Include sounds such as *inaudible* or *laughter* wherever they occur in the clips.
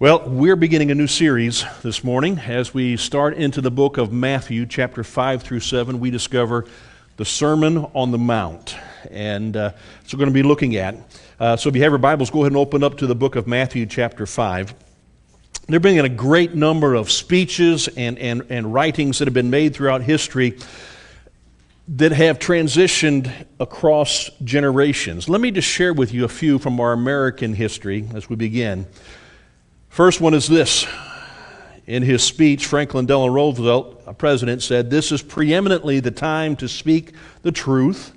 Well, we're beginning a new series this morning. As we start into the book of Matthew, chapter 5 through 7, we discover the Sermon on the Mount. And uh, so we're going to be looking at. Uh, so if you have your Bibles, go ahead and open up to the book of Matthew, chapter 5. There have been a great number of speeches and, and, and writings that have been made throughout history that have transitioned across generations. Let me just share with you a few from our American history as we begin. First one is this. In his speech, Franklin Delano Roosevelt, a president, said, This is preeminently the time to speak the truth,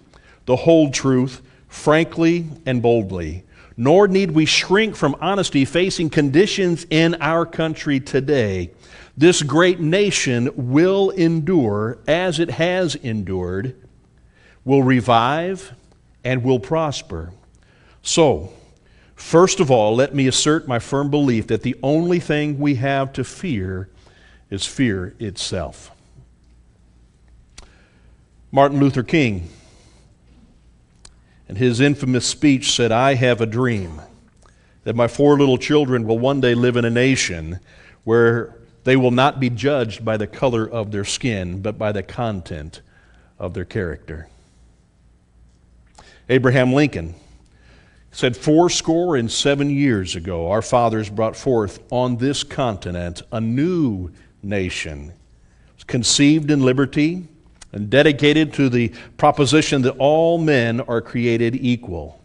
the whole truth, frankly and boldly. Nor need we shrink from honesty facing conditions in our country today. This great nation will endure as it has endured, will revive, and will prosper. So, First of all, let me assert my firm belief that the only thing we have to fear is fear itself. Martin Luther King, in his infamous speech, said, I have a dream that my four little children will one day live in a nation where they will not be judged by the color of their skin, but by the content of their character. Abraham Lincoln said, Fourscore and seven years ago, our fathers brought forth on this continent a new nation, conceived in liberty and dedicated to the proposition that all men are created equal.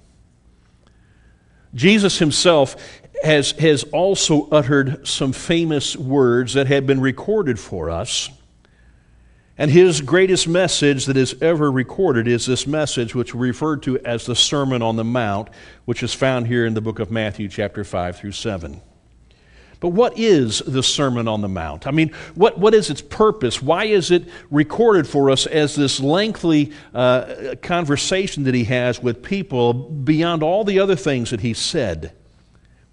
Jesus himself has, has also uttered some famous words that have been recorded for us and his greatest message that is ever recorded is this message, which we refer to as the Sermon on the Mount, which is found here in the book of Matthew, chapter 5 through 7. But what is the Sermon on the Mount? I mean, what, what is its purpose? Why is it recorded for us as this lengthy uh, conversation that he has with people beyond all the other things that he said?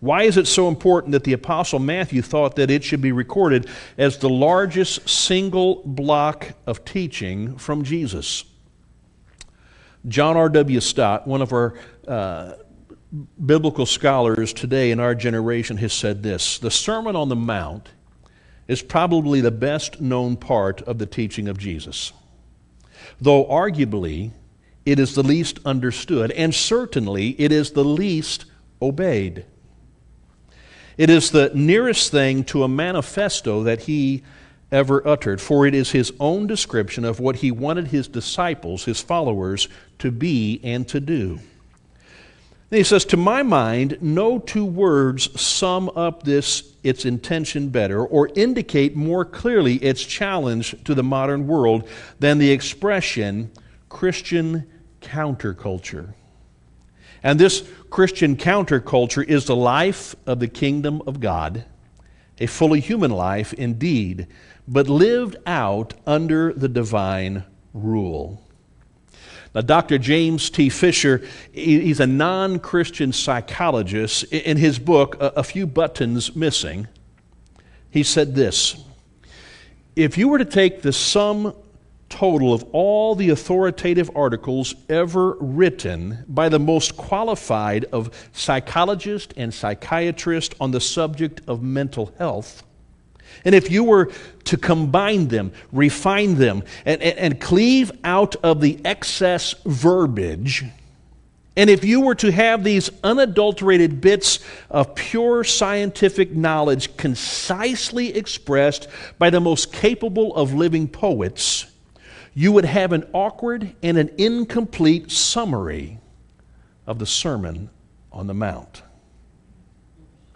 Why is it so important that the Apostle Matthew thought that it should be recorded as the largest single block of teaching from Jesus? John R.W. Stott, one of our uh, biblical scholars today in our generation, has said this The Sermon on the Mount is probably the best known part of the teaching of Jesus, though arguably it is the least understood, and certainly it is the least obeyed. It is the nearest thing to a manifesto that he ever uttered, for it is his own description of what he wanted his disciples, his followers, to be and to do. And he says, To my mind, no two words sum up this, its intention better, or indicate more clearly its challenge to the modern world than the expression Christian counterculture. And this Christian counterculture is the life of the kingdom of God, a fully human life indeed, but lived out under the divine rule. Now, Dr. James T. Fisher, he's a non Christian psychologist. In his book, A Few Buttons Missing, he said this If you were to take the sum total of all the authoritative articles ever written by the most qualified of psychologists and psychiatrists on the subject of mental health. And if you were to combine them, refine them, and, and, and cleave out of the excess verbiage, and if you were to have these unadulterated bits of pure scientific knowledge concisely expressed by the most capable of living poets, you would have an awkward and an incomplete summary of the Sermon on the Mount.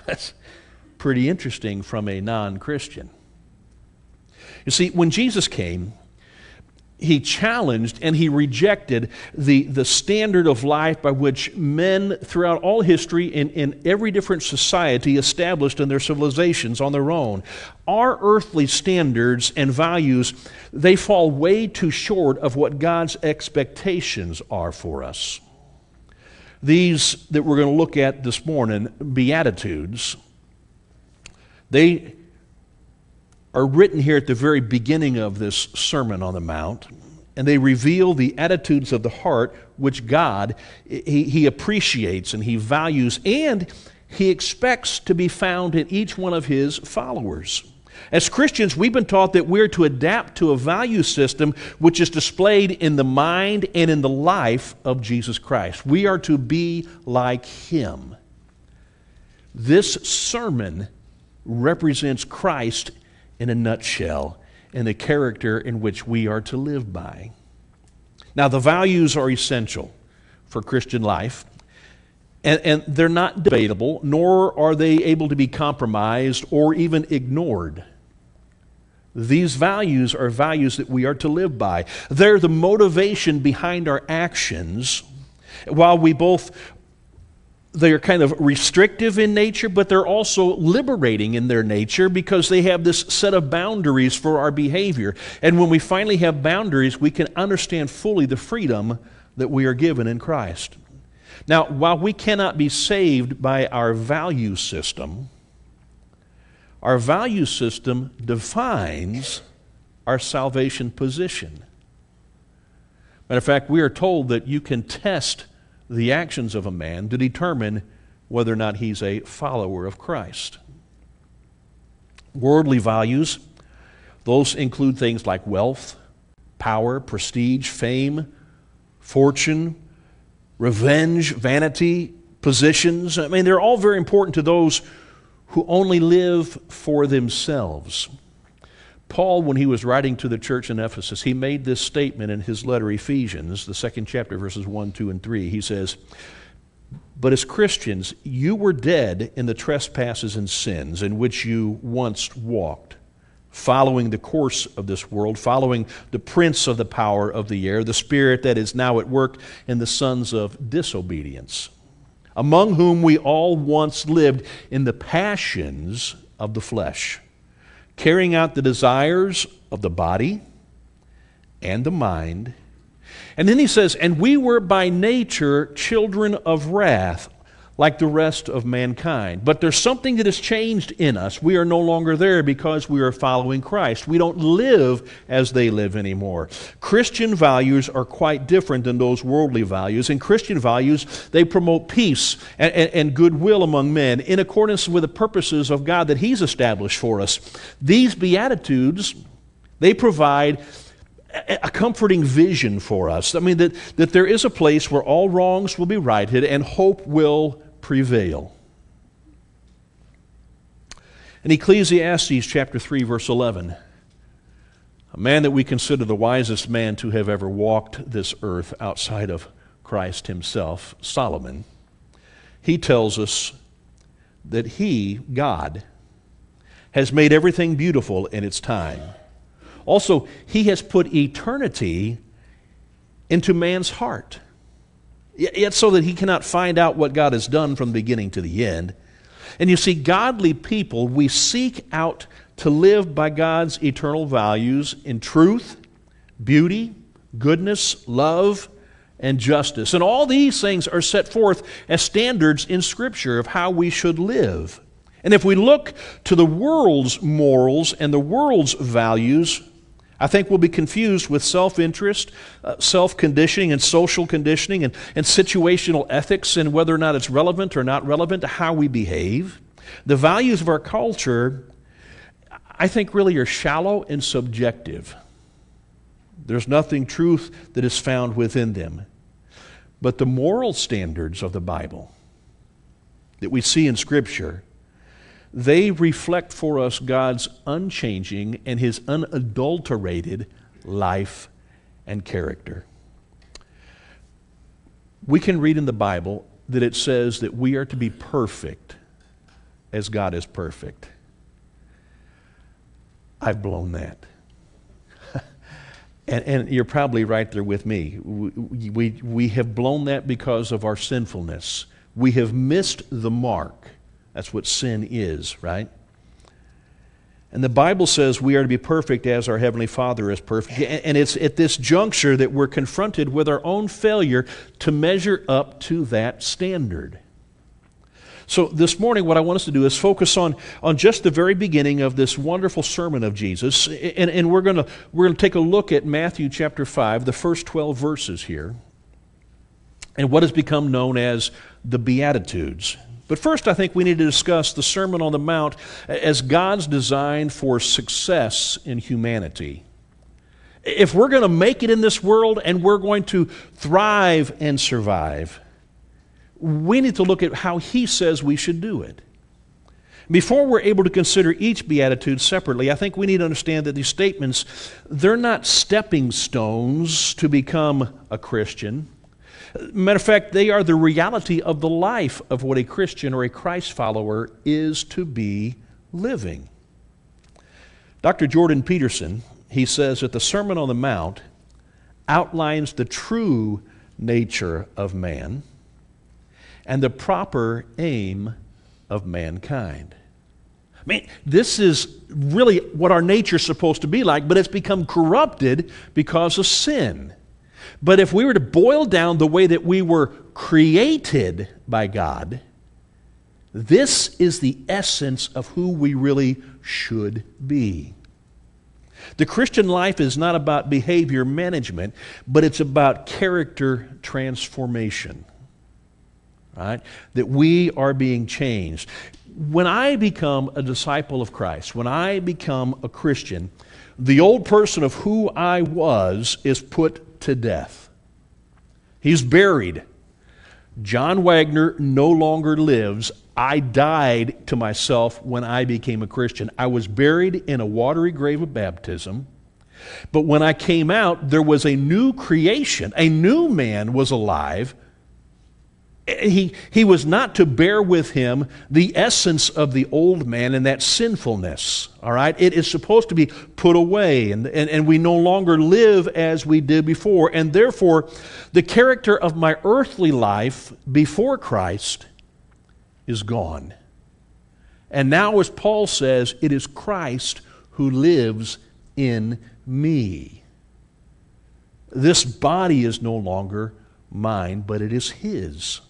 That's pretty interesting from a non Christian. You see, when Jesus came, he challenged and he rejected the, the standard of life by which men throughout all history in, in every different society established in their civilizations on their own. Our earthly standards and values, they fall way too short of what God's expectations are for us. These that we're going to look at this morning, Beatitudes, they are written here at the very beginning of this Sermon on the Mount, and they reveal the attitudes of the heart which God he, he appreciates and he values, and he expects to be found in each one of his followers. As Christians, we've been taught that we're to adapt to a value system which is displayed in the mind and in the life of Jesus Christ. We are to be like him. This sermon represents Christ in a nutshell and the character in which we are to live by. Now, the values are essential for Christian life. And, and, they're not debatable, nor are they able to be compromised or even ignored. These values are values that we are to live by. They're the motivation behind our actions. While we both they're kind of restrictive in nature, but they're also liberating in their nature because they have this set of boundaries for our behavior. And when we finally have boundaries, we can understand fully the freedom that we are given in Christ. Now, while we cannot be saved by our value system, our value system defines our salvation position. Matter of fact, we are told that you can test the actions of a man to determine whether or not he's a follower of Christ. Worldly values, those include things like wealth, power, prestige, fame, fortune, revenge, vanity, positions. I mean, they're all very important to those who only live for themselves. Paul, when he was writing to the church in Ephesus, he made this statement in his letter, Ephesians, the second chapter, verses 1, 2, and 3. He says, But as Christians, you were dead in the trespasses and sins in which you once walked, following the course of this world, following the prince of the power of the air, the spirit that is now at work in the sons of disobedience, among whom we all once lived in the passions of the flesh carrying out the desires of the body and the mind. And then he says, And we were by nature children of wrath, like the rest of mankind. But there's something that has changed in us. We are no longer there because we are following Christ. We don't live as they live anymore. Christian values are quite different than those worldly values. And Christian values, they promote peace and, and, and goodwill among men in accordance with the purposes of God that He's established for us. These Beatitudes, they provide a comforting vision for us. I mean, that, that there is a place where all wrongs will be righted and hope will prevail. In Ecclesiastes chapter 3, verse 11, a man that we consider the wisest man to have ever walked this earth outside of Christ himself, Solomon, he tells us that he, God, has made everything beautiful in its time. Also, he has put eternity into man's heart yet so that he cannot find out what God has done from the beginning to the end. And you see, godly people, we seek out to live by God's eternal values in truth, beauty, goodness, love, and justice. And all these things are set forth as standards in Scripture of how we should live. And if we look to the world's morals and the world's values, I think we'll be confused with self interest, uh, self conditioning, and social conditioning, and, and situational ethics, and whether or not it's relevant or not relevant to how we behave. The values of our culture, I think, really are shallow and subjective. There's nothing truth that is found within them. But the moral standards of the Bible that we see in Scripture they reflect for us God's unchanging and His unadulterated life and character. We can read in the Bible that it says that we are to be perfect as God is perfect. I've blown that. *laughs* and, and, you're probably right there with me. We, we, we have blown that because of our sinfulness. We have missed the mark. That's what sin is, right? And the Bible says we are to be perfect as our Heavenly Father is perfect. And it's at this juncture that we're confronted with our own failure to measure up to that standard. So, this morning, what I want us to do is focus on, on just the very beginning of this wonderful sermon of Jesus. And, and we're going we're going to take a look at Matthew chapter 5, the first 12 verses here, and what has become known as the Beatitudes. But first, I think we need to discuss the Sermon on the Mount as God's design for success in humanity. If we're going to make it in this world and we're going to thrive and survive, we need to look at how He says we should do it. Before we're able to consider each beatitude separately, I think we need to understand that these statements, they're not stepping stones to become a Christian. Matter of fact, they are the reality of the life of what a Christian or a Christ follower is to be living. Dr. Jordan Peterson, he says that the Sermon on the Mount outlines the true nature of man and the proper aim of mankind. I mean, this is really what our nature is supposed to be like, but it's become corrupted because of sin. But if we were to boil down the way that we were created by God, this is the essence of who we really should be. The Christian life is not about behavior management, but it's about character transformation. Right? That we are being changed. When I become a disciple of Christ, when I become a Christian, the old person of who I was is put to death. He's buried. John Wagner no longer lives. I died to myself when I became a Christian. I was buried in a watery grave of baptism. But when I came out, there was a new creation. A new man was alive he, he was not to bear with him the essence of the old man and that sinfulness. All right? It is supposed to be put away, and, and, and we no longer live as we did before. And therefore, the character of my earthly life before Christ is gone. And now, as Paul says, it is Christ who lives in me. This body is no longer mine, but it is His.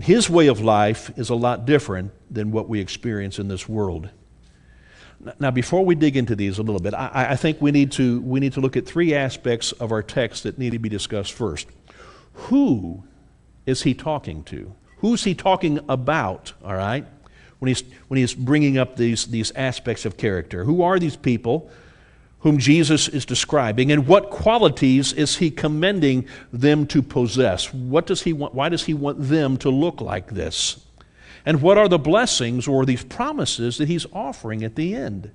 His way of life is a lot different than what we experience in this world. Now, before we dig into these a little bit, I, I, think we need, to, we need to look at three aspects of our text that need to be discussed first. Who is he talking to? Who's he talking about, all right, when he's, when he's bringing up these, these aspects of character? Who are these people? Whom Jesus is describing, and what qualities is he commending them to possess? What does he want, why does he want them to look like this? And what are the blessings or these promises that he's offering at the end?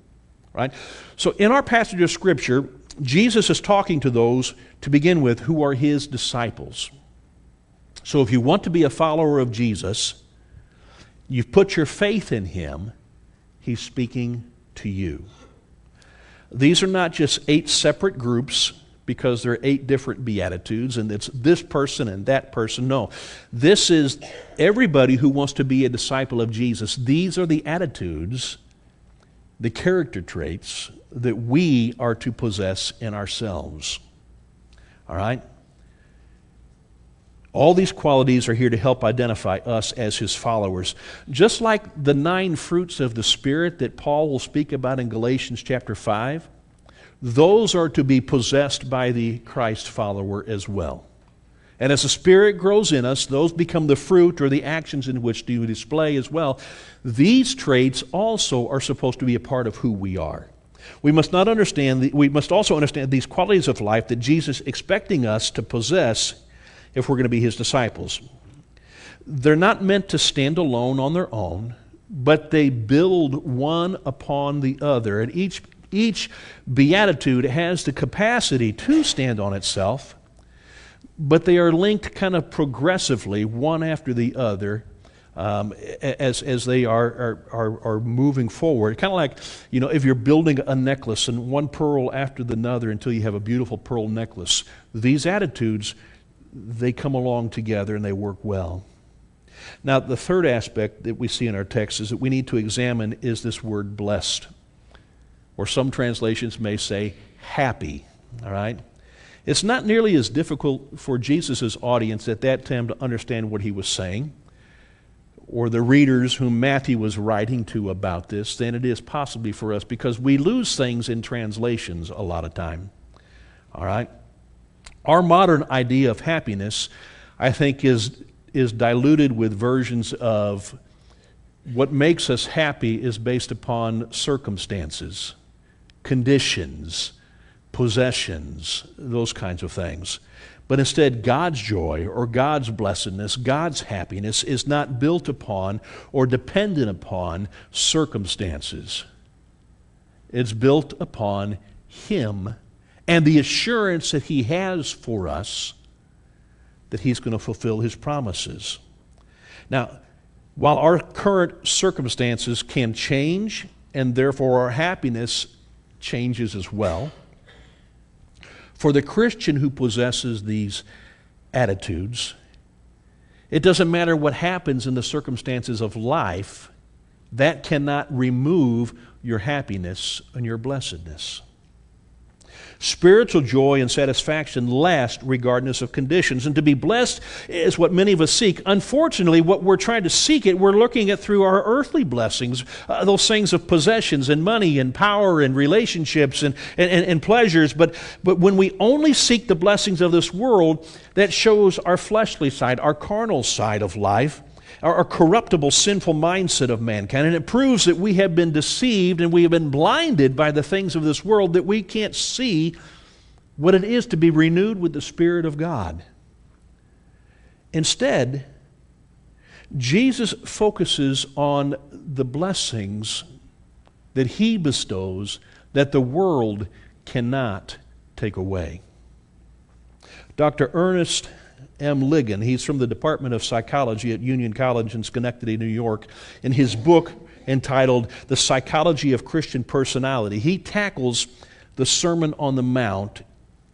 Right? So in our passage of scripture, Jesus is talking to those to begin with who are his disciples. So if you want to be a follower of Jesus, you've put your faith in him, he's speaking to you. These are not just eight separate groups because there are eight different beatitudes and it's this person and that person. No. This is everybody who wants to be a disciple of Jesus. These are the attitudes, the character traits that we are to possess in ourselves. All right? All these qualities are here to help identify us as his followers. Just like the nine fruits of the Spirit that Paul will speak about in Galatians chapter 5, those are to be possessed by the Christ follower as well. And as the Spirit grows in us, those become the fruit or the actions in which do display as well. These traits also are supposed to be a part of who we are. We must not understand, we must also understand these qualities of life that Jesus expecting us to possess if we're going to be his disciples. They're not meant to stand alone on their own, but they build one upon the other. And each, each beatitude has the capacity to stand on itself, but they are linked kind of progressively, one after the other. Um, as, as they are, are, are, are moving forward. Kind of like, you know, if you're building a necklace and one pearl after the other until you have a beautiful pearl necklace. These attitudes they come along together and they work well. Now, the third aspect that we see in our text is that we need to examine is this word blessed. Or some translations may say happy. All right? It's not nearly as difficult for Jesus' audience at that time to understand what he was saying, or the readers whom Matthew was writing to about this, than it is possibly for us because we lose things in translations a lot of time. All right? Our modern idea of happiness, I think, is, is diluted with versions of what makes us happy is based upon circumstances, conditions, possessions, those kinds of things. But instead, God's joy or God's blessedness, God's happiness is not built upon or dependent upon circumstances. It's built upon Him and the assurance that He has for us that He's going to fulfill His promises. Now, while our current circumstances can change, and therefore our happiness changes as well, for the Christian who possesses these attitudes, it doesn't matter what happens in the circumstances of life, that cannot remove your happiness and your blessedness. Spiritual joy and satisfaction last regardless of conditions. And to be blessed is what many of us seek. Unfortunately, what we're trying to seek it, we're looking at through our earthly blessings, uh, those things of possessions and money and power and relationships and, and, and, and pleasures. But, but when we only seek the blessings of this world, that shows our fleshly side, our carnal side of life our, corruptible, sinful mindset of mankind. And it proves that we have been deceived and we have been blinded by the things of this world that we can't see what it is to be renewed with the Spirit of God. Instead, Jesus focuses on the blessings that he bestows that the world cannot take away. Dr. Ernest M. Ligon. He's from the Department of Psychology at Union College in Schenectady, New York. In his book entitled The Psychology of Christian Personality, he tackles the Sermon on the Mount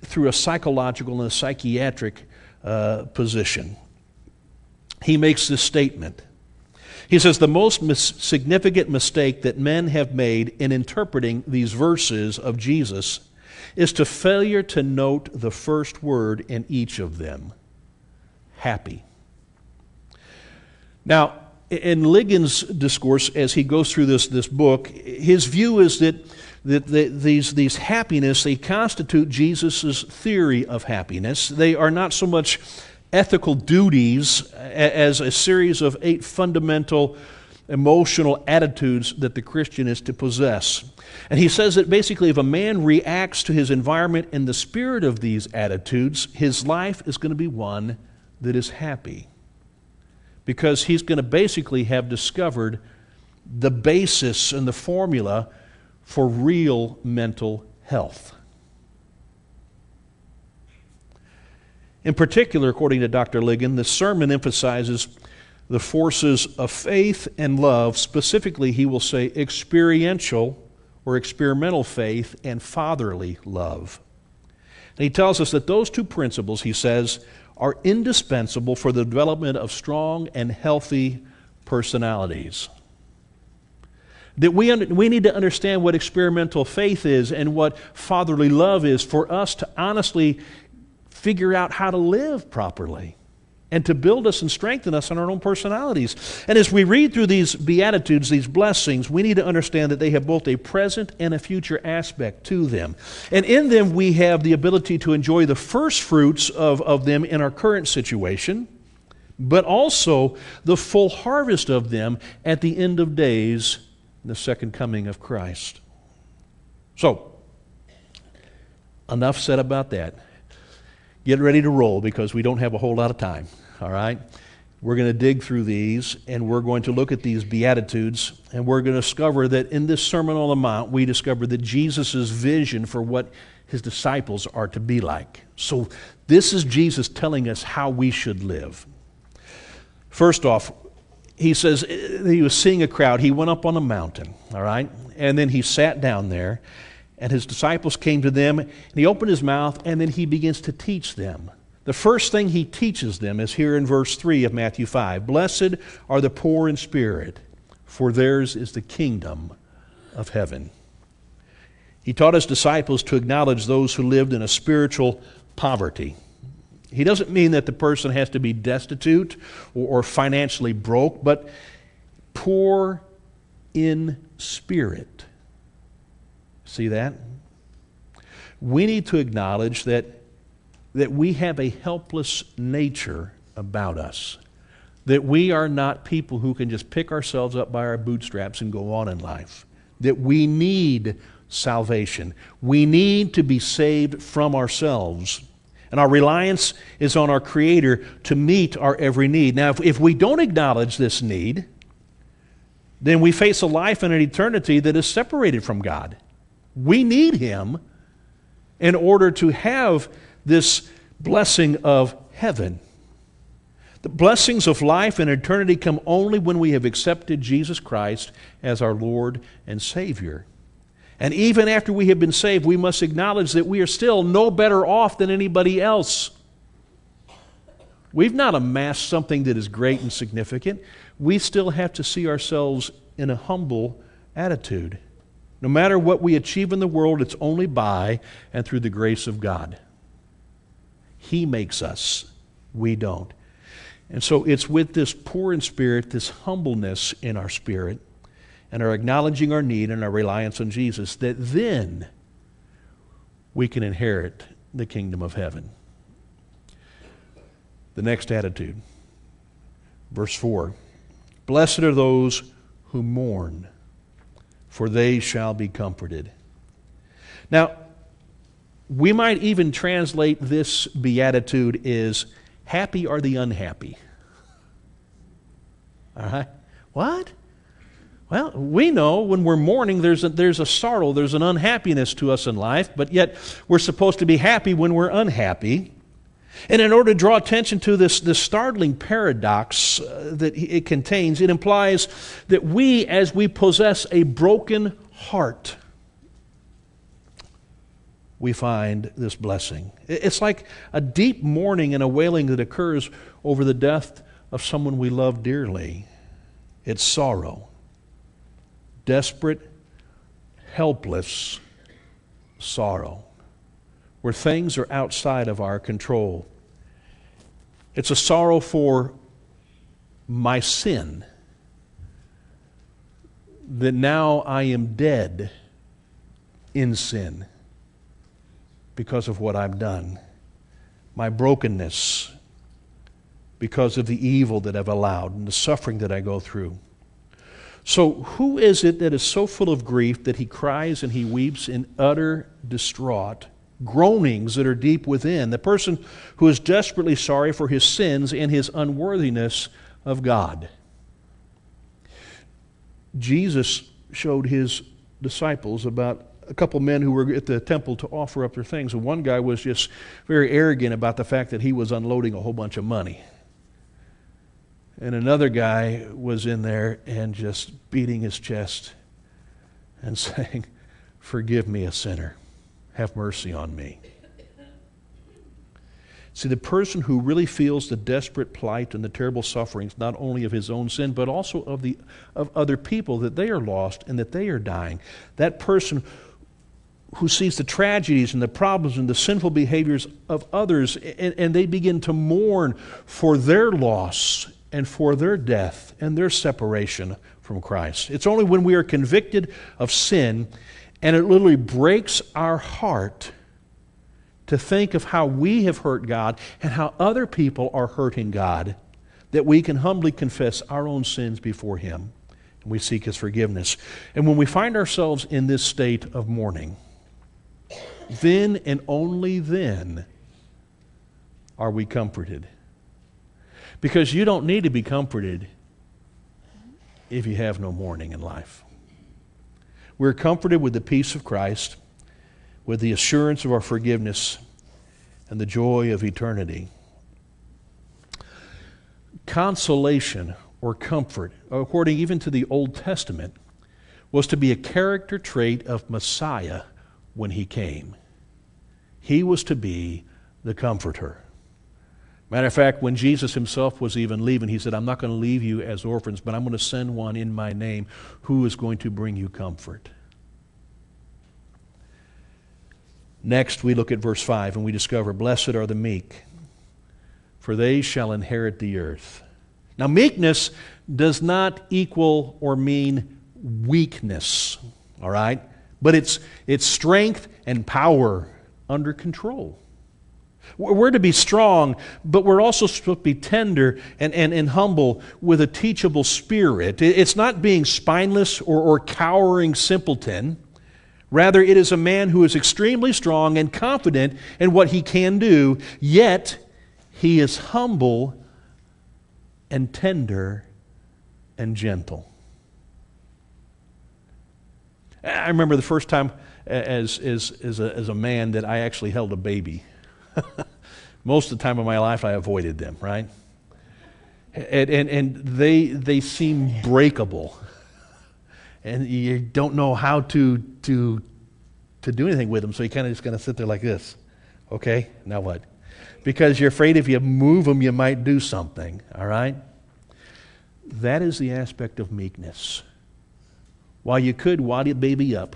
through a psychological and a psychiatric uh, position. He makes this statement. He says, The most mis- significant mistake that men have made in interpreting these verses of Jesus is to failure to note the first word in each of them happy. Now, in Ligon's discourse, as he goes through this, this book, his view is that, that the, these, these happiness, they constitute Jesus' theory of happiness. They are not so much ethical duties as a series of eight fundamental emotional attitudes that the Christian is to possess. And he says that basically, if a man reacts to his environment in the spirit of these attitudes, his life is going to be one that is happy. Because he's going to basically have discovered the basis and the formula for real mental health. In particular, according to Dr. Ligon, the sermon emphasizes the forces of faith and love. Specifically, he will say experiential or experimental faith and fatherly love. And he tells us that those two principles, he says, are indispensable for the development of strong and healthy personalities. That we, un- we need to understand what experimental faith is and what fatherly love is for us to honestly figure out how to live properly and to build us and strengthen us in our own personalities. And as we read through these Beatitudes, these blessings, we need to understand that they have both a present and a future aspect to them. And in them, we have the ability to enjoy the first fruits of, of them in our current situation, but also the full harvest of them at the end of days, the second coming of Christ. So, enough said about that get ready to roll because we don't have a whole lot of time, all right? We're going to dig through these and we're going to look at these Beatitudes and we're going to discover that in this Sermon on the Mount, we discover that Jesus' vision for what his disciples are to be like. So, this is Jesus telling us how we should live. First off, he says he was seeing a crowd. He went up on a mountain, all right? And then he sat down there and his disciples came to them, and he opened his mouth, and then he begins to teach them. The first thing he teaches them is here in verse 3 of Matthew 5 Blessed are the poor in spirit, for theirs is the kingdom of heaven. He taught his disciples to acknowledge those who lived in a spiritual poverty. He doesn't mean that the person has to be destitute or, financially broke, but poor in spirit. See that? We need to acknowledge that, that we have a helpless nature about us. that we are not people who can just pick ourselves up by our bootstraps and go on in life. That we need salvation. We need to be saved from ourselves. And our reliance is on our Creator to meet our every need. Now, if, if we don't acknowledge this need, then we face a life and an eternity that is separated from God. We need Him in order to have this blessing of heaven. The blessings of life and eternity come only when we have accepted Jesus Christ as our Lord and Savior. And even after we have been saved, we must acknowledge that we are still no better off than anybody else. We've not amassed something that is great and significant. We still have to see ourselves in a humble attitude. No matter what we achieve in the world, it's only by and through the grace of God. He makes us, we don't. And so it's with this poor in spirit, this humbleness in our spirit, and our acknowledging our need and our reliance on Jesus that then we can inherit the kingdom of heaven. The next attitude, verse 4 Blessed are those who mourn, for they shall be comforted. Now, we might even translate this beatitude as happy are the unhappy. All right? What? Well, we know when we're mourning, there's a, there's a sorrow, there's an unhappiness to us in life, but yet we're supposed to be happy when we're unhappy. And in order to draw attention to this, this startling paradox uh, that it contains, it implies that we, as we possess a broken heart, we find this blessing. It's like a deep mourning and a wailing that occurs over the death of someone we love dearly. It's sorrow, desperate, helpless sorrow where things are outside of our control. It's a sorrow for my sin, that now I am dead in sin because of what I've done, my brokenness because of the evil that I've allowed and the suffering that I go through. So, who is it that is so full of grief that he cries and he weeps in utter distraught? Groanings that are deep within. The person who is desperately sorry for his sins and his unworthiness of God. Jesus showed his disciples about a couple men who were at the temple to offer up their things. And one guy was just very arrogant about the fact that he was unloading a whole bunch of money. And another guy was in there and just beating his chest and *laughs* saying, Forgive me, a sinner have mercy on me. See, the person who really feels the desperate plight and the terrible sufferings, not only of his own sin, but also of, the, of other people, that they are lost and that they are dying, that person who sees the tragedies and the problems and the sinful behaviors of others, and, and they begin to mourn for their loss and for their death and their separation from Christ. It's only when we are convicted of sin and it literally breaks our heart to think of how we have hurt God and how other people are hurting God that we can humbly confess our own sins before Him and we seek His forgiveness. And when we find ourselves in this state of mourning, then and only then are we comforted. Because you don't need to be comforted if you have no mourning in life. We're comforted with the peace of Christ, with the assurance of our forgiveness, and the joy of eternity. Consolation or comfort, according even to the Old Testament, was to be a character trait of Messiah when he came. He was to be the comforter. Matter of fact, when Jesus himself was even leaving, he said, I'm not going to leave you as orphans, but I'm going to send one in my name who is going to bring you comfort. Next, we look at verse 5 and we discover, Blessed are the meek, for they shall inherit the earth. Now, meekness does not equal or mean weakness, all right? But it's, it's strength and power under control. We're to be strong, but we're also supposed to be tender and, and, and humble with a teachable spirit. It's not being spineless or, or cowering simpleton. Rather, it is a man who is extremely strong and confident in what he can do, yet he is humble and tender and gentle. I remember the first time as, as, as, a, as a man that I actually held a baby. *laughs* Most of the time of my life, I avoided them, right? And, and, and they, they seem breakable. And you don't know how to, to, to do anything with them, so you kind of just going to sit there like this. Okay, now what? Because you're afraid if you move them, you might do something, all right? That is the aspect of meekness. While you could wad your baby up,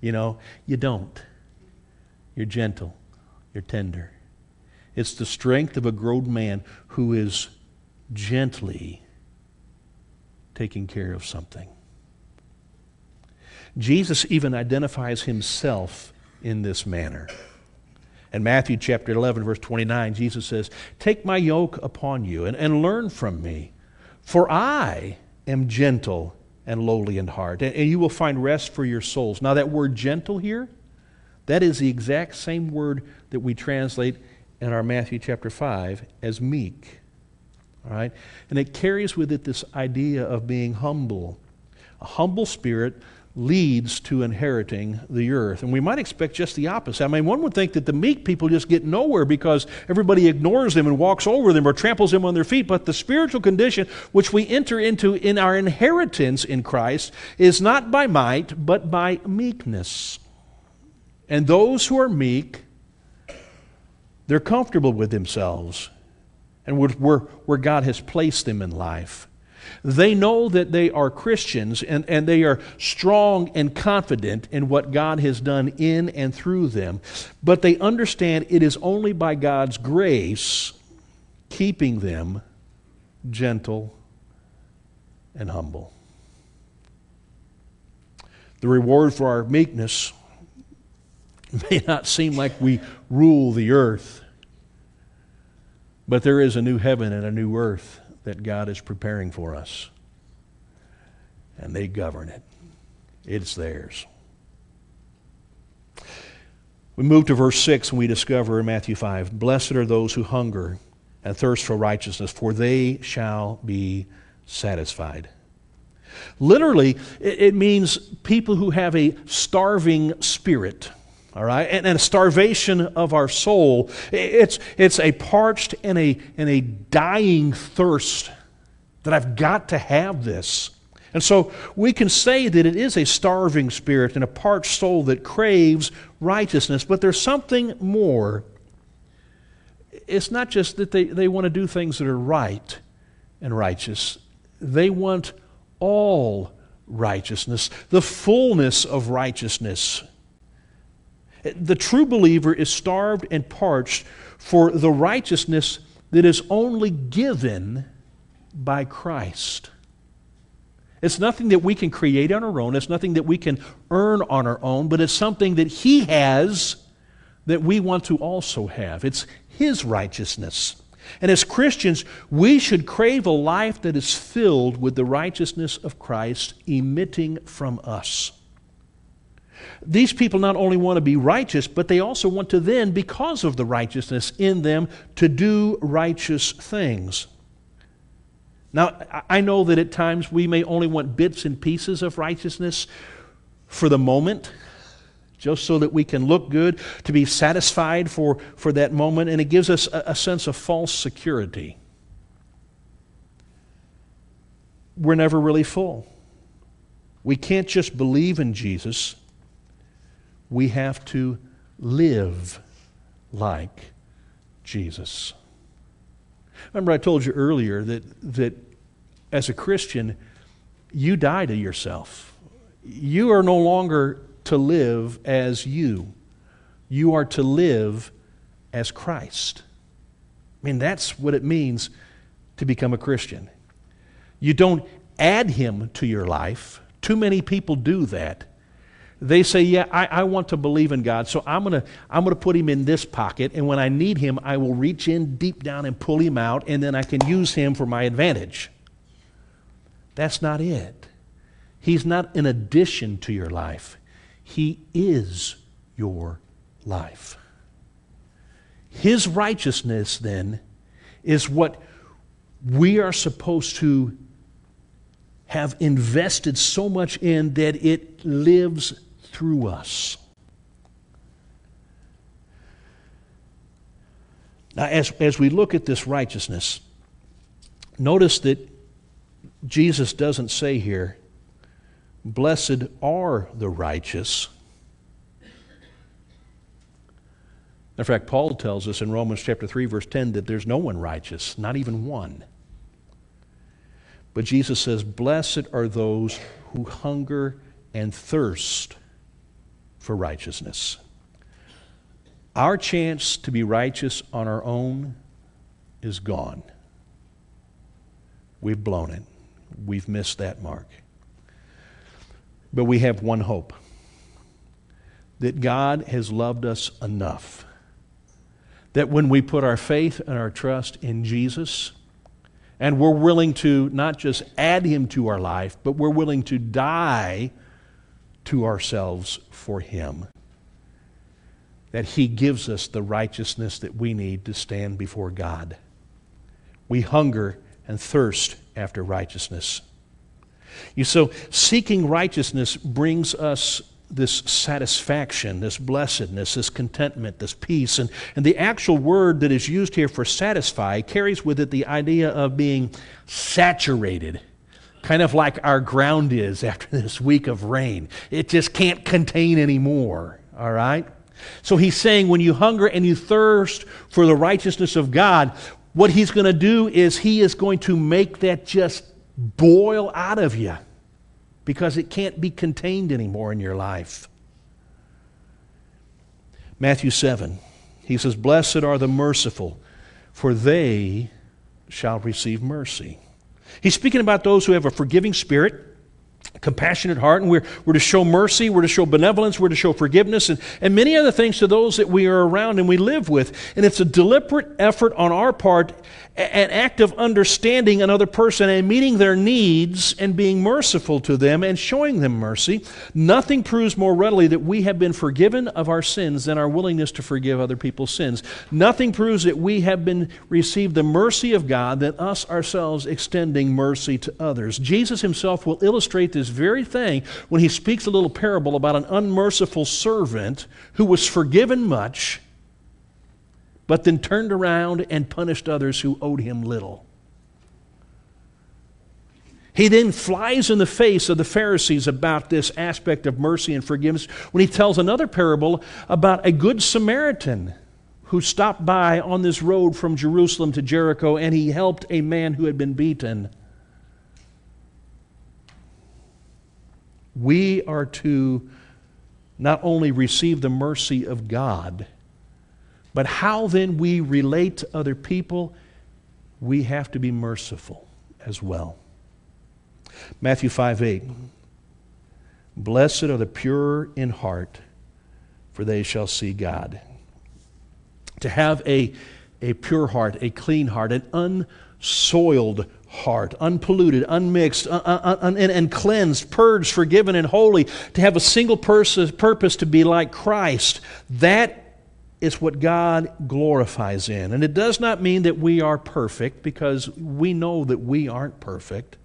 you know, you don't. You're gentle, you're tender. It's the strength of a grown man who is gently taking care of something. Jesus even identifies himself in this manner. In Matthew chapter 11, verse 29, Jesus says, Take my yoke upon you and, and learn from me, for I am gentle and lowly in heart, and, and you will find rest for your souls. Now, that word gentle here, that is the exact same word that we translate in our Matthew chapter 5 as meek. All right? And it carries with it this idea of being humble. A humble spirit leads to inheriting the earth. And we might expect just the opposite. I mean, one would think that the meek people just get nowhere because everybody ignores them and walks over them or tramples them on their feet. But the spiritual condition which we enter into in our inheritance in Christ is not by might, but by meekness. And those who are meek, they're comfortable with themselves and where, where God has placed them in life. They know that they are Christians and, and they are strong and confident in what God has done in and through them. But they understand it is only by God's grace keeping them gentle and humble. The reward for our meekness *laughs* may not seem like we rule the earth, but there is a new heaven and a new earth that God is preparing for us. And they govern it, it's theirs. We move to verse 6 and we discover in Matthew 5 Blessed are those who hunger and thirst for righteousness, for they shall be satisfied. Literally, it means people who have a starving spirit all right? And, and, a starvation of our soul. It's, it's a parched and a, and a dying thirst that i've got to have this. And so we can say that it is a starving spirit and a parched soul that craves righteousness but there's something more. It's not just that they, they want to do things that are right and righteous. They want all righteousness the fullness of righteousness the true believer is starved and parched for the righteousness that is only given by Christ. It's nothing that we can create on our own, it's nothing that we can earn on our own, but it's something that He has that we want to also have. It's His righteousness. And as Christians, we should crave a life that is filled with the righteousness of Christ emitting from us. These people not only want to be righteous, but they also want to then, because of the righteousness in them, to do righteous things. Now, I know that at times we may only want bits and pieces of righteousness for the moment, just so that we can look good, to be satisfied for, for that moment, and it gives us a, a sense of false security. We're never really full. We can't just believe in Jesus we have to live like Jesus. Remember, I told you earlier that, that as a Christian, you die to yourself. You are no longer to live as you, you are to live as Christ. I mean, that's what it means to become a Christian. You don't add him to your life. Too many people do that. They say, Yeah, I, I want to believe in God, so I'm going to I'm going to put him in this pocket, and when I need him, I will reach in deep down and pull him out, and then I can use him for my advantage. That's not it. He's not an addition to your life, He is your life. His righteousness, then, is what we are supposed to have invested so much in that it lives through us. Now, as, as we look at this righteousness, notice that Jesus doesn't say here, Blessed are the righteous. In fact, Paul tells us in Romans chapter 3, verse 10, that there's no one righteous, not even one. But Jesus says, Blessed are those who hunger and thirst for righteousness. Our chance to be righteous on our own is gone. We've blown it. We've missed that mark. But we have one hope that God has loved us enough that when we put our faith and our trust in Jesus, and we're willing to not just add him to our life, but we're willing to die to ourselves for him. That he gives us the righteousness that we need to stand before God. We hunger and thirst after righteousness. You so seeking righteousness brings us this satisfaction, this blessedness, this contentment, this peace. And, and the actual word that is used here for satisfy carries with it the idea of being saturated, kind of like our ground is after this week of rain. It just can't contain anymore, all right? So he's saying when you hunger and you thirst for the righteousness of God, what he's going to do is he is going to make that just boil out of you because it can't be contained anymore in your life. Matthew 7, he says, Blessed are the merciful, for they shall receive mercy. He's speaking about those who have a forgiving spirit compassionate heart, and we're, we're to show mercy, we're to show benevolence, we're to show forgiveness, and, and many other things to those that we are around and we live with. And it's a deliberate effort on our part, an act of understanding another person and meeting their needs and being merciful to them and showing them mercy. Nothing proves more readily that we have been forgiven of our sins than our willingness to forgive other people's sins. Nothing proves that we have been received the mercy of God than us ourselves extending mercy to others. Jesus himself will illustrate this very thing when he speaks a little parable about an unmerciful servant who was forgiven much, but then turned around and punished others who owed him little. He then flies in the face of the Pharisees about this aspect of mercy and forgiveness when he tells another parable about a good Samaritan who stopped by on this road from Jerusalem to Jericho and he helped a man who had been beaten. We are to not only receive the mercy of God, but how then we relate to other people, we have to be merciful as well. Matthew 5 8. Blessed are the pure in heart, for they shall see God. To have a, a pure heart, a clean heart, an unsoiled heart, unpolluted, unmixed, un- un- un- and, cleansed, purged, forgiven, and holy, to have a single pers- purpose to be like Christ. That is what God glorifies in. And it does not mean that we are perfect, because we know that we aren't perfect.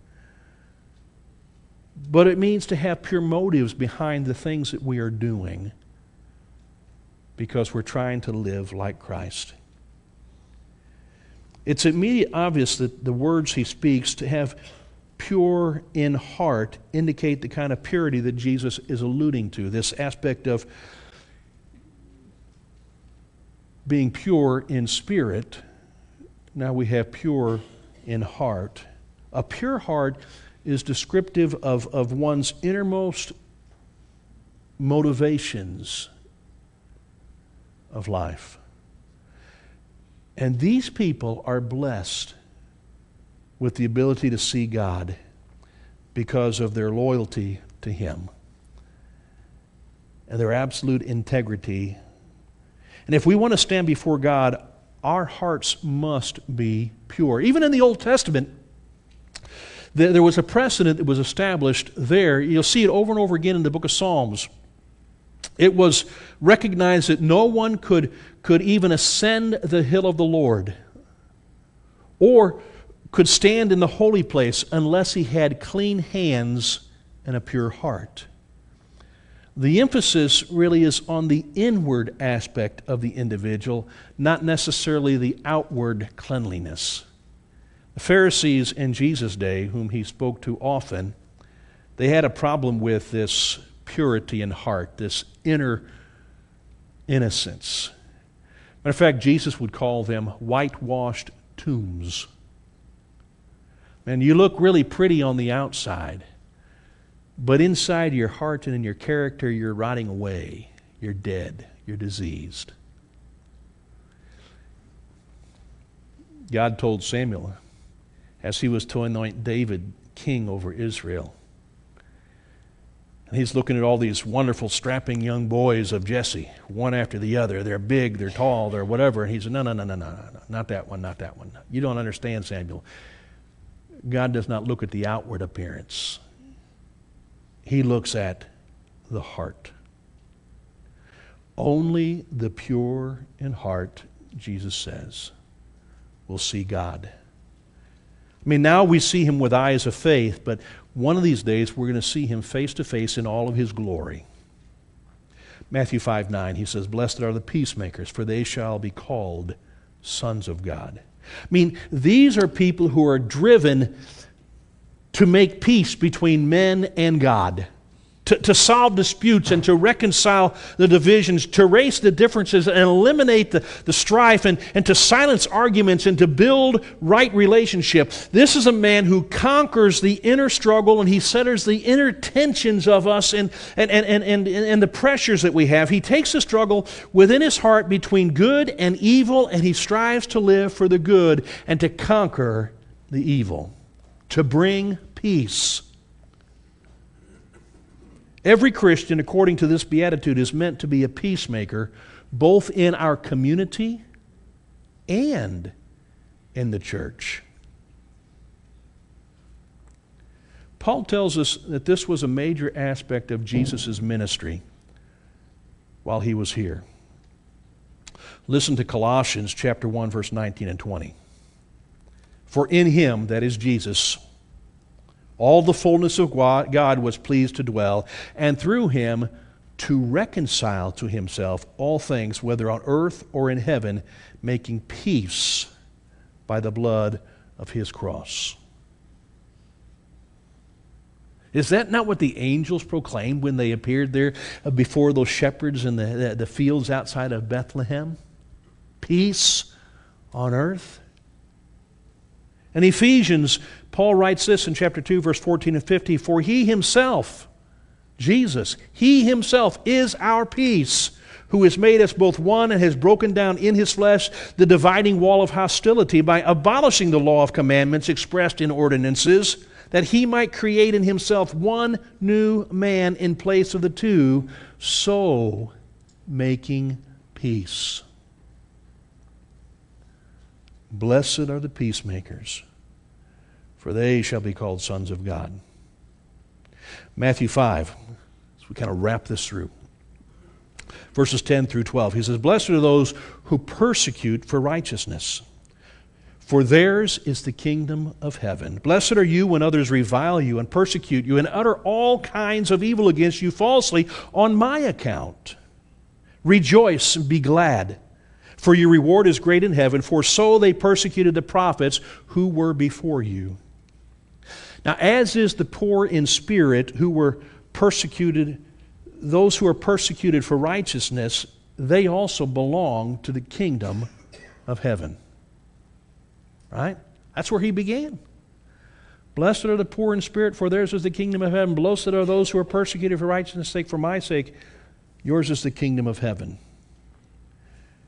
But it means to have pure motives behind the things that we are doing because we're trying to live like Christ. It's immediately obvious that the words he speaks to have pure in heart indicate the kind of purity that Jesus is alluding to, this aspect of being pure in spirit. Now we have pure in heart. A pure heart is descriptive of, of one's innermost motivations of life. And these people are blessed with the ability to see God because of their loyalty to Him. and their absolute integrity. And if we want to stand before God, our hearts must be pure. Even in the Old Testament, there was a precedent that was established there. You'll see it over and over again in the book of Psalms. It was recognized that no one could, could even ascend the hill of the Lord or could stand in the holy place unless he had clean hands and a pure heart. The emphasis really is on the inward aspect of the individual, not necessarily the outward cleanliness. The Pharisees in Jesus' day, whom he spoke to often, they had a problem with this purity in heart, this inner innocence. Matter of fact, Jesus would call them whitewashed tombs. Man, you look really pretty on the outside, but inside your heart and in your character, you're rotting away. You're dead. You're diseased. God told Samuel as he was to anoint David king over Israel. He's looking at all these wonderful, strapping young boys of Jesse, one after the other. They're big, they're tall, they're whatever. And he said, No, no, no, no, no, no, not that one, not that one. You don't understand, Samuel. God does not look at the outward appearance, He looks at the heart. Only the pure in heart, Jesus says, will see God. I mean, now we see him with eyes of faith, but one of these days we're going to see him face to face in all of his glory. Matthew 5 9, he says, Blessed are the peacemakers, for they shall be called sons of God. I mean, these are people who are driven to make peace between men and God to, to solve disputes and to reconcile the divisions, to erase the differences and eliminate the, the strife and, and to silence arguments and to build right relationship. This is a man who conquers the inner struggle and he settles the inner tensions of us and, and, and, and, and, and the pressures that we have. He takes the struggle within his heart between good and evil and he strives to live for the good and to conquer the evil, to bring peace Every Christian, according to this beatitude, is meant to be a peacemaker both in our community and in the church. Paul tells us that this was a major aspect of Jesus' ministry while he was here. Listen to Colossians chapter 1 verse 19 and 20. For in him that is Jesus all the fullness of God was pleased to dwell, and through him to reconcile to himself all things, whether on earth or in heaven, making peace by the blood of his cross. Is that not what the angels proclaimed when they appeared there uh, before those shepherds in the, the fields outside of Bethlehem? Peace on earth. And Ephesians, Paul writes this in chapter 2, verse 14 and 15 For he himself, Jesus, he himself is our peace, who has made us both one and has broken down in his flesh the dividing wall of hostility by abolishing the law of commandments expressed in ordinances, that he might create in himself one new man in place of the two, so making peace. Blessed are the peacemakers for they shall be called sons of God. Matthew 5, as we kind of wrap this through. Verses 10 through 12. He says, Blessed are those who persecute for righteousness, for theirs is the kingdom of heaven. Blessed are you when others revile you and persecute you and utter all kinds of evil against you falsely on my account. Rejoice and be glad, for your reward is great in heaven, for so they persecuted the prophets who were before you. Now, as is the poor in spirit who were persecuted, those who are persecuted for righteousness, they also belong to the kingdom of heaven. Right? That's where he began. Blessed are the poor in spirit, for theirs is the kingdom of heaven. Blessed are those who are persecuted for righteousness' sake, for my sake. Yours is the kingdom of heaven.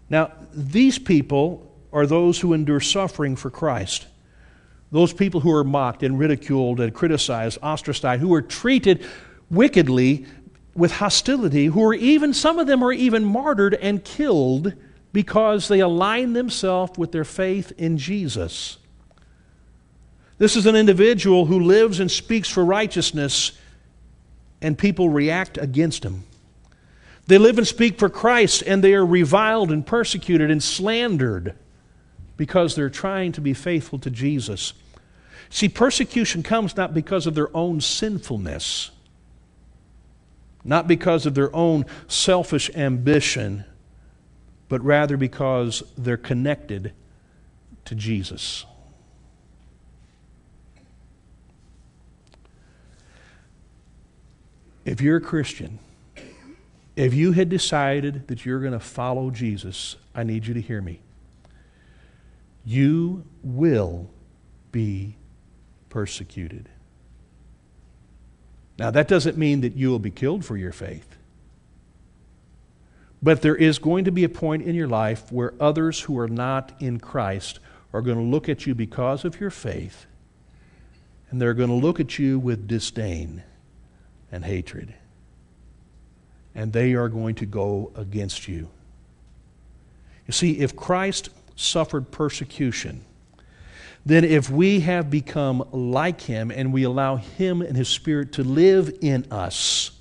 Now, these people are those who endure suffering for Christ. Those people who are mocked and ridiculed and criticized, ostracized, who are treated wickedly with hostility, who are even, some of them are even martyred and killed because they align themselves with their faith in Jesus. This is an individual who lives and speaks for righteousness, and people react against him. They live and speak for Christ, and they are reviled and persecuted and slandered because they're trying to be faithful to Jesus. See, persecution comes not because of their own sinfulness, not because of their own selfish ambition, but rather because they're connected to Jesus. If you're a Christian, if you had decided that you're going to follow Jesus, I need you to hear me. You will be persecuted. Now, that doesn't mean that you will be killed for your faith. But there is going to be a point in your life where others who are not in Christ are going to look at you because of your faith, and they're going to look at you with disdain and hatred. And they are going to go against you. You see, if Christ suffered persecution, then if we have become like him and we allow him and his spirit to live in us,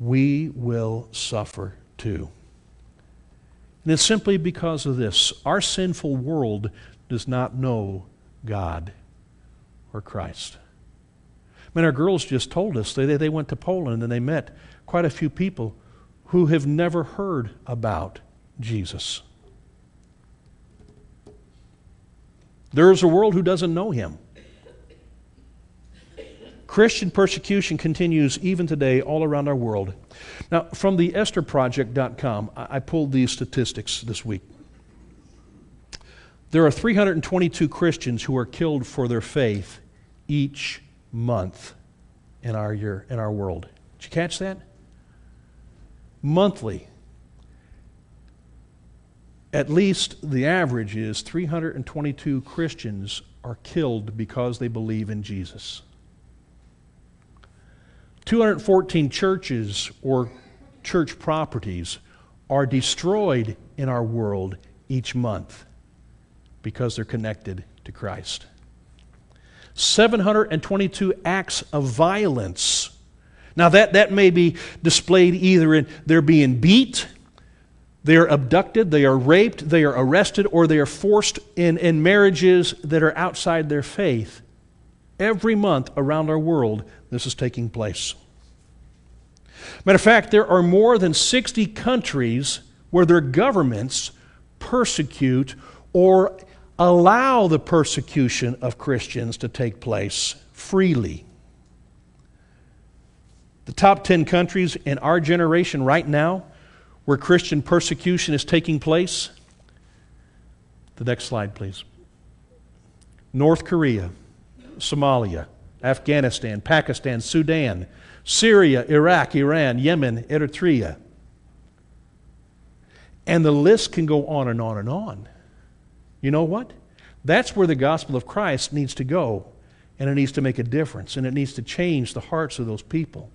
we will suffer too. And it's simply because of this. Our sinful world does not know God or Christ. I mean, our girls just told us they, they went to Poland and they met quite a few people who have never heard about Jesus. There is a world who doesn't know him. Christian persecution continues even today all around our world. Now, from the EstherProject.com, I pulled these statistics this week. There are 322 Christians who are killed for their faith each month in our year, in our world. Did you catch that? Monthly, at least the average is 322 Christians are killed because they believe in Jesus. 214 churches or church properties are destroyed in our world each month because they're connected to Christ. 722 acts of violence. Now, that, that may be displayed either in they're being beat, they are abducted, they are raped, they are arrested, or they are forced in, in marriages that are outside their faith. Every month around our world, this is taking place. Matter of fact, there are more than 60 countries where their governments persecute or allow the persecution of Christians to take place freely. The top 10 countries in our generation right now where Christian persecution is taking place? The next slide, please. North Korea, Somalia, Afghanistan, Pakistan, Sudan, Syria, Iraq, Iran, Yemen, Eritrea. And the list can go on and on and on. You know what? That's where the gospel of Christ needs to go, and it needs to make a difference, and it needs to change the hearts of those people.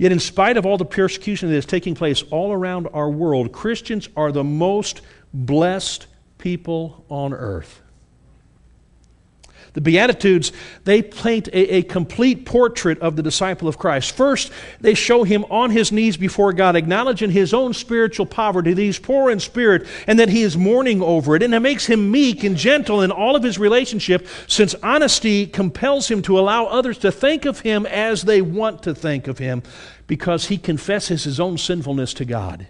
Yet, in spite of all the persecution that is taking place all around our world, Christians are the most blessed people on earth. The Beatitudes, they paint a, a, complete portrait of the disciple of Christ. First, they show him on his knees before God, acknowledging his own spiritual poverty, that he's poor in spirit, and that he is mourning over it. And it makes him meek and gentle in all of his relationship, since honesty compels him to allow others to think of him as they want to think of him, because he confesses his own sinfulness to God.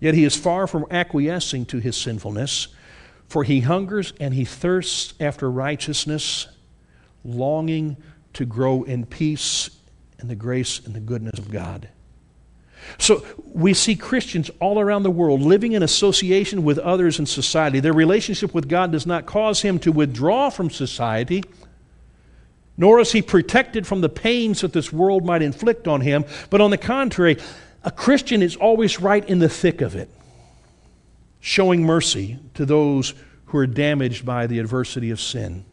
Yet he is far from acquiescing to his sinfulness. For he hungers and he thirsts after righteousness, longing to grow in peace and the grace and the goodness of God. So we see Christians all around the world living in association with others in society. Their relationship with God does not cause him to withdraw from society, nor is he protected from the pains that this world might inflict on him. But on the contrary, a Christian is always right in the thick of it showing mercy to those who are damaged by the adversity of sin.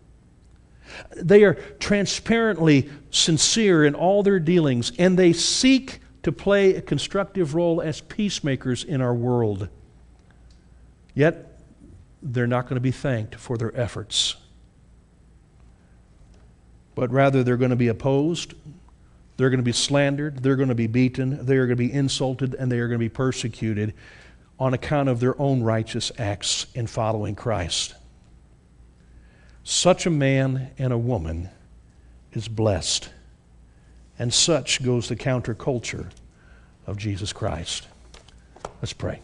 They are transparently sincere in all their dealings, and they seek to play a constructive role as peacemakers in our world. Yet, they're not going to be thanked for their efforts. But rather, they're going to be opposed, they're going to be slandered, they're going to be beaten, they are going to be insulted, and they are going to be persecuted on account of their own righteous acts in following Christ. Such a man and a woman is blessed. And such goes the counterculture of Jesus Christ. Let's pray.